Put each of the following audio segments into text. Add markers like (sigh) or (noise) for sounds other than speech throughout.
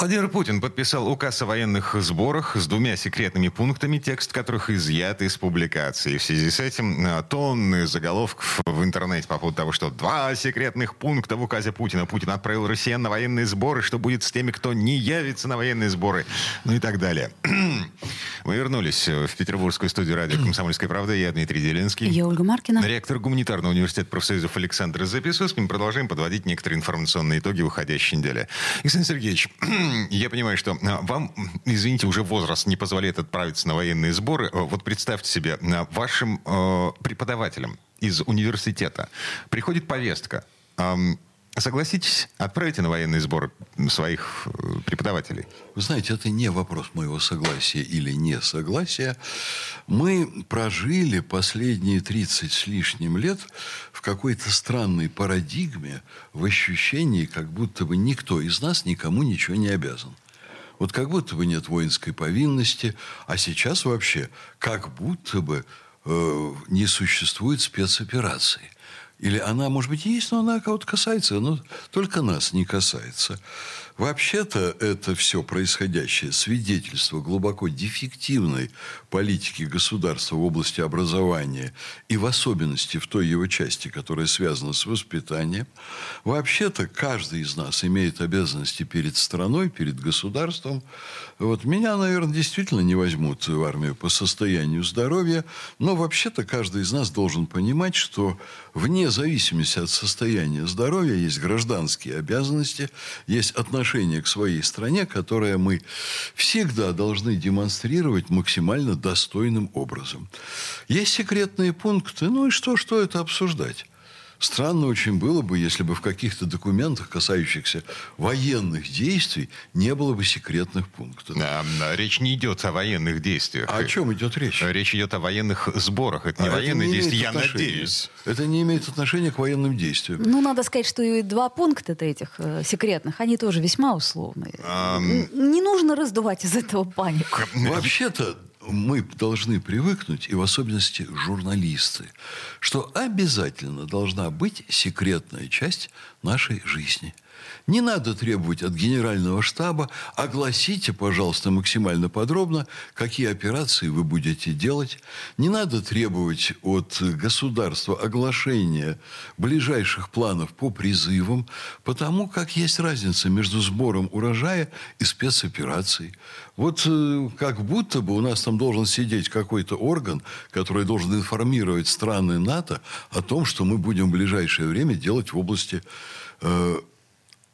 Владимир Путин подписал указ о военных сборах с двумя секретными пунктами, текст которых изъят из публикации. В связи с этим э, тонны заголовков в интернете по поводу того, что два секретных пункта в указе Путина. Путин отправил россиян на военные сборы, что будет с теми, кто не явится на военные сборы, ну и так далее. (clears throat) Мы вернулись в петербургскую студию радио (clears throat) «Комсомольская правда». Я Дмитрий Делинский. Я Ольга Маркина. Ректор гуманитарного университета профсоюзов Александр Записовский. Мы продолжаем подводить некоторые информационные итоги выходящей недели. Александр Сергеевич, (clears throat) я понимаю, что а, вам, извините, уже возраст не позволяет отправиться на военные сборы. Э, вот представьте себе, вашим э, преподавателям из университета приходит повестка. Согласитесь, отправите на военные сборы своих э, преподавателей? Вы знаете, это не вопрос моего согласия или несогласия. Мы прожили последние 30 с лишним лет в какой-то странной парадигме, в ощущении, как будто бы никто из нас никому ничего не обязан. Вот как будто бы нет воинской повинности, а сейчас вообще как будто бы э, не существует спецоперации – или она, может быть, есть, но она кого-то касается, но только нас не касается. Вообще-то это все происходящее свидетельство глубоко дефективной политики государства в области образования и в особенности в той его части, которая связана с воспитанием. Вообще-то каждый из нас имеет обязанности перед страной, перед государством. Вот меня, наверное, действительно не возьмут в армию по состоянию здоровья, но вообще-то каждый из нас должен понимать, что вне зависимости от состояния здоровья есть гражданские обязанности, есть отношения отношение к своей стране, которое мы всегда должны демонстрировать максимально достойным образом. Есть секретные пункты, ну и что, что это обсуждать? Странно очень было бы, если бы в каких-то документах, касающихся военных действий, не было бы секретных пунктов. А, речь не идет о военных действиях. А о чем идет речь? Речь идет о военных сборах. Это не а военные это не действия, я надеюсь. Это не имеет отношения к военным действиям. Ну, надо сказать, что и два пункта этих э, секретных, они тоже весьма условные. А... Не нужно раздувать из этого панику. Вообще-то мы должны привыкнуть, и в особенности журналисты, что обязательно должна быть секретная часть нашей жизни – не надо требовать от генерального штаба, огласите, пожалуйста, максимально подробно, какие операции вы будете делать. Не надо требовать от государства оглашения ближайших планов по призывам, потому как есть разница между сбором урожая и спецоперацией. Вот э, как будто бы у нас там должен сидеть какой-то орган, который должен информировать страны НАТО о том, что мы будем в ближайшее время делать в области э,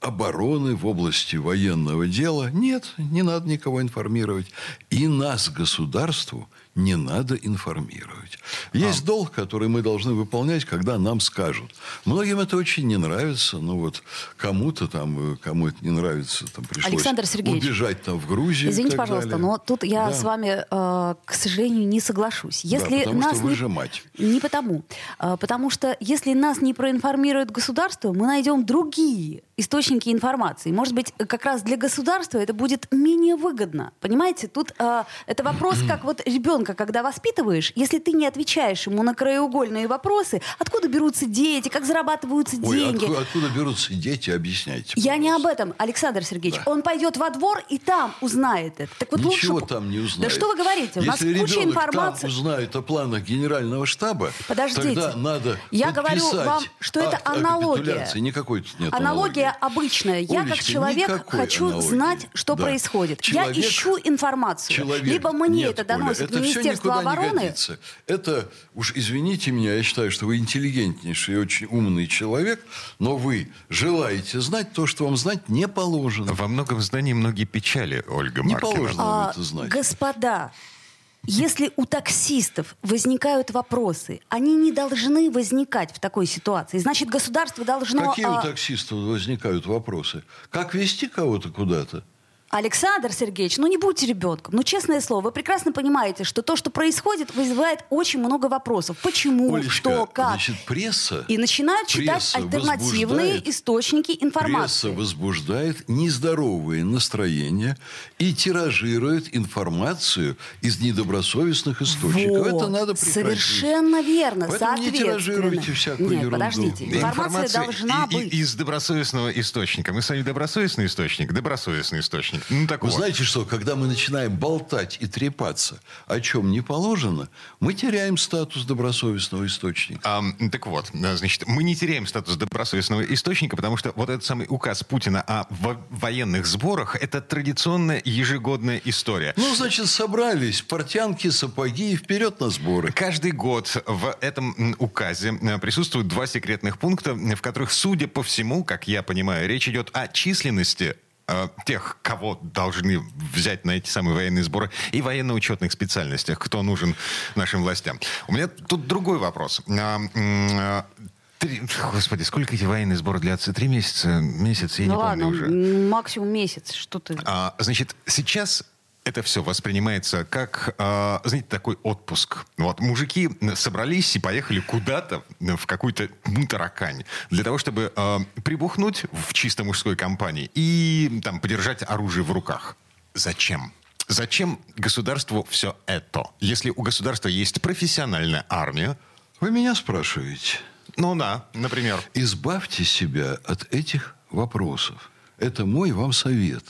обороны, в области военного дела. Нет, не надо никого информировать. И нас, государству, не надо информировать. Есть а. долг, который мы должны выполнять, когда нам скажут. Многим это очень не нравится. Ну вот кому-то там, кому это не нравится, там пришлось Александр Сергеевич, убежать там в Грузию. Извините, пожалуйста, далее. но тут я да. с вами, э, к сожалению, не соглашусь. Если да, потому нас что вы же мать. Не потому. Э, потому что если нас не проинформирует государство, мы найдем другие источники информации. Может быть, как раз для государства это будет менее выгодно. Понимаете, тут э, это вопрос, как вот ребенка, когда воспитываешь, если ты не отвечаешь ему на краеугольные вопросы, откуда берутся дети, как зарабатываются Ой, деньги. Откуда, откуда берутся дети, объясняйте. Я не об этом, Александр Сергеевич. Да. Он пойдет во двор и там узнает это. Так вот Ничего лучше... там не узнает. Да что вы говорите? У Если нас куча информации. там узнает о планах генерального штаба, Подождите. тогда надо Я говорю вам, что это аналогия. Никакой нет аналогия аналогии. Обычная. Я как человек хочу аналогии. знать, что да. происходит. Человек, Я ищу информацию. Человек, Либо мне нет, это доносит это Министерство обороны. Это, уж извините меня, я считаю, что вы интеллигентнейший и очень умный человек, но вы желаете знать то, что вам знать не положено. Во многом знании многие печали, Ольга Не Маркина. положено вам а, это знать. Господа, если у таксистов возникают вопросы, они не должны возникать в такой ситуации. Значит, государство должно... Какие а... у таксистов возникают вопросы? Как вести кого-то куда-то? Александр Сергеевич, ну не будьте ребенком. Ну, честное слово, вы прекрасно понимаете, что то, что происходит, вызывает очень много вопросов. Почему, Олечка, что, как. значит, пресса... И начинают читать альтернативные источники информации. Пресса возбуждает нездоровые настроения и тиражирует информацию из недобросовестных источников. Вот, Это надо прекратить. Совершенно верно. Поэтому не тиражируйте всякую Нет, ерунду. подождите. Да. Информация, должна и- и- быть. из добросовестного источника. Мы с вами добросовестный источник, добросовестный источник. Ну, так Вы вот. знаете что, когда мы начинаем болтать и трепаться, о чем не положено, мы теряем статус добросовестного источника. Ам, так вот, э, значит, мы не теряем статус добросовестного источника, потому что вот этот самый указ Путина о во- военных сборах – это традиционная ежегодная история. Ну, значит, собрались портянки, сапоги и вперед на сборы. Каждый год в этом указе э, присутствуют два секретных пункта, в которых, судя по всему, как я понимаю, речь идет о численности э, тех, кого должны взять на эти самые военные сборы, и военно-учетных специальностях, кто нужен нашим властям. У меня тут другой вопрос. А, а, три- Господи, сколько эти военные сборы длятся? Три месяца? Месяц? Я ну не ладно, помню уже. максимум месяц. Что ты... А, значит, сейчас это все воспринимается как, а, знаете, такой отпуск. Вот мужики собрались и поехали куда-то в какую-то ну, таракань для того, чтобы а, прибухнуть в чисто мужской компании и там подержать оружие в руках. Зачем? Зачем государству все это? Если у государства есть профессиональная армия, Вы меня спрашиваете. ну да, например, Избавьте себя от этих вопросов. Это мой вам совет.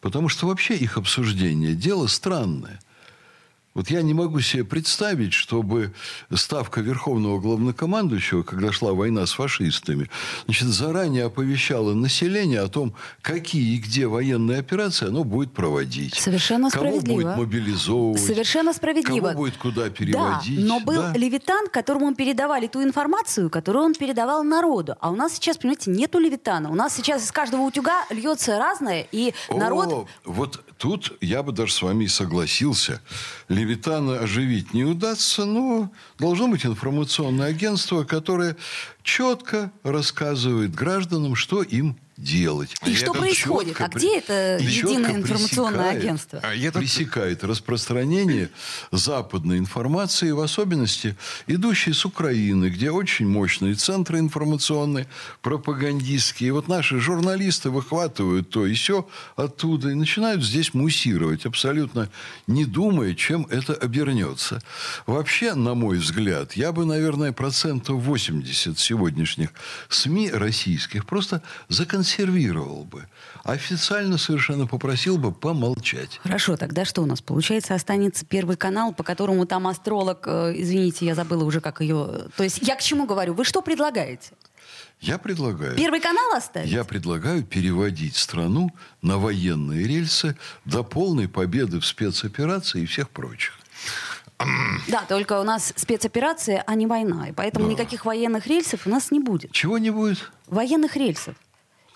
Потому что вообще их обсуждение – дело странное. Вот я не могу себе представить, чтобы ставка Верховного Главнокомандующего, когда шла война с фашистами, значит, заранее оповещала население о том, какие и где военные операции оно будет проводить. Совершенно Кого справедливо. будет мобилизовывать. Совершенно справедливо. Кого будет куда переводить. Да, но был Да. Левитан, которому передавали ту информацию, которую он передавал народу. А у нас сейчас, понимаете, нету Левитана. У нас сейчас из каждого утюга льется разное, и народ... О, вот тут я бы даже с вами и согласился. Левитана оживить не удастся, но должно быть информационное агентство, которое четко рассказывает гражданам, что им делать. И что это происходит? четко А где это и единое информационное агентство? А я тут- Пресекает распространение западной информации, в особенности идущей с Украины, где очень мощные центры информационные, пропагандистские. И вот наши журналисты выхватывают то и все оттуда и начинают здесь муссировать, абсолютно не думая, чем это обернется. Вообще, на мой взгляд, я бы, наверное, процентов 80 сегодняшних СМИ российских просто законсервировал бы. Официально совершенно попросил бы помолчать. Хорошо, тогда что у нас? Получается, останется Первый канал, по которому там астролог, э, извините, я забыла уже, как ее... То есть я к чему говорю? Вы что предлагаете? Я предлагаю... Первый канал оставить? Я предлагаю переводить страну на военные рельсы до полной победы в спецоперации и всех прочих. Да, только у нас спецоперация, а не война. И поэтому никаких военных рельсов у нас не будет. Чего не будет? Военных рельсов.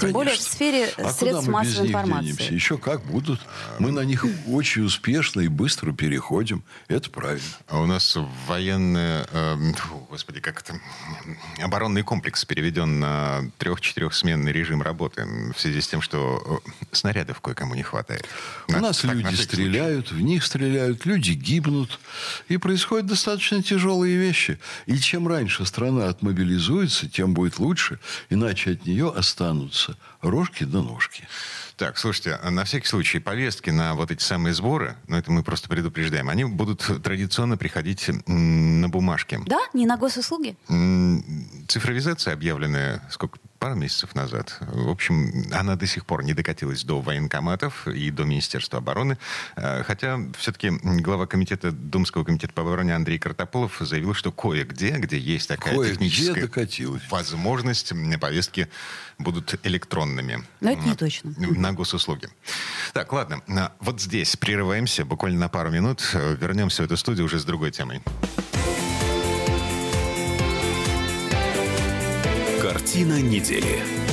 Тем более в сфере А куда средств мы без массовой них информации. денемся? Еще как будут. Мы на них очень успешно и быстро переходим. Это правильно. А у нас военный, э, фу, господи, как это, оборонный комплекс переведен на трех-четырехсменный режим работы в связи с тем, что э, снарядов кое-кому не хватает. У На- нас так, на люди случай. стреляют, в них стреляют, люди гибнут. И происходят достаточно тяжелые вещи. И чем раньше страна отмобилизуется, тем будет лучше. Иначе от нее останутся рожки да ножки. Так, слушайте, а на всякий случай, повестки на вот эти самые сборы, ну это мы просто предупреждаем, они будут традиционно приходить на бумажке. Да, не на госуслуги. Цифровизация, объявленная сколько, пару месяцев назад, в общем, она до сих пор не докатилась до военкоматов и до Министерства обороны. Э, Хотя все-таки глава комитета, Думского комитета по обороне Андрей Картополов заявил, что кое-где, где есть такая Кое-где техническая докатилась. возможность, повестки будут электронными. Но это не точно. На госуслуги. Так, ладно. а, Вот здесь прерываемся буквально на пару минут. Э, Вернемся в эту студию уже с другой темой. Картина недели.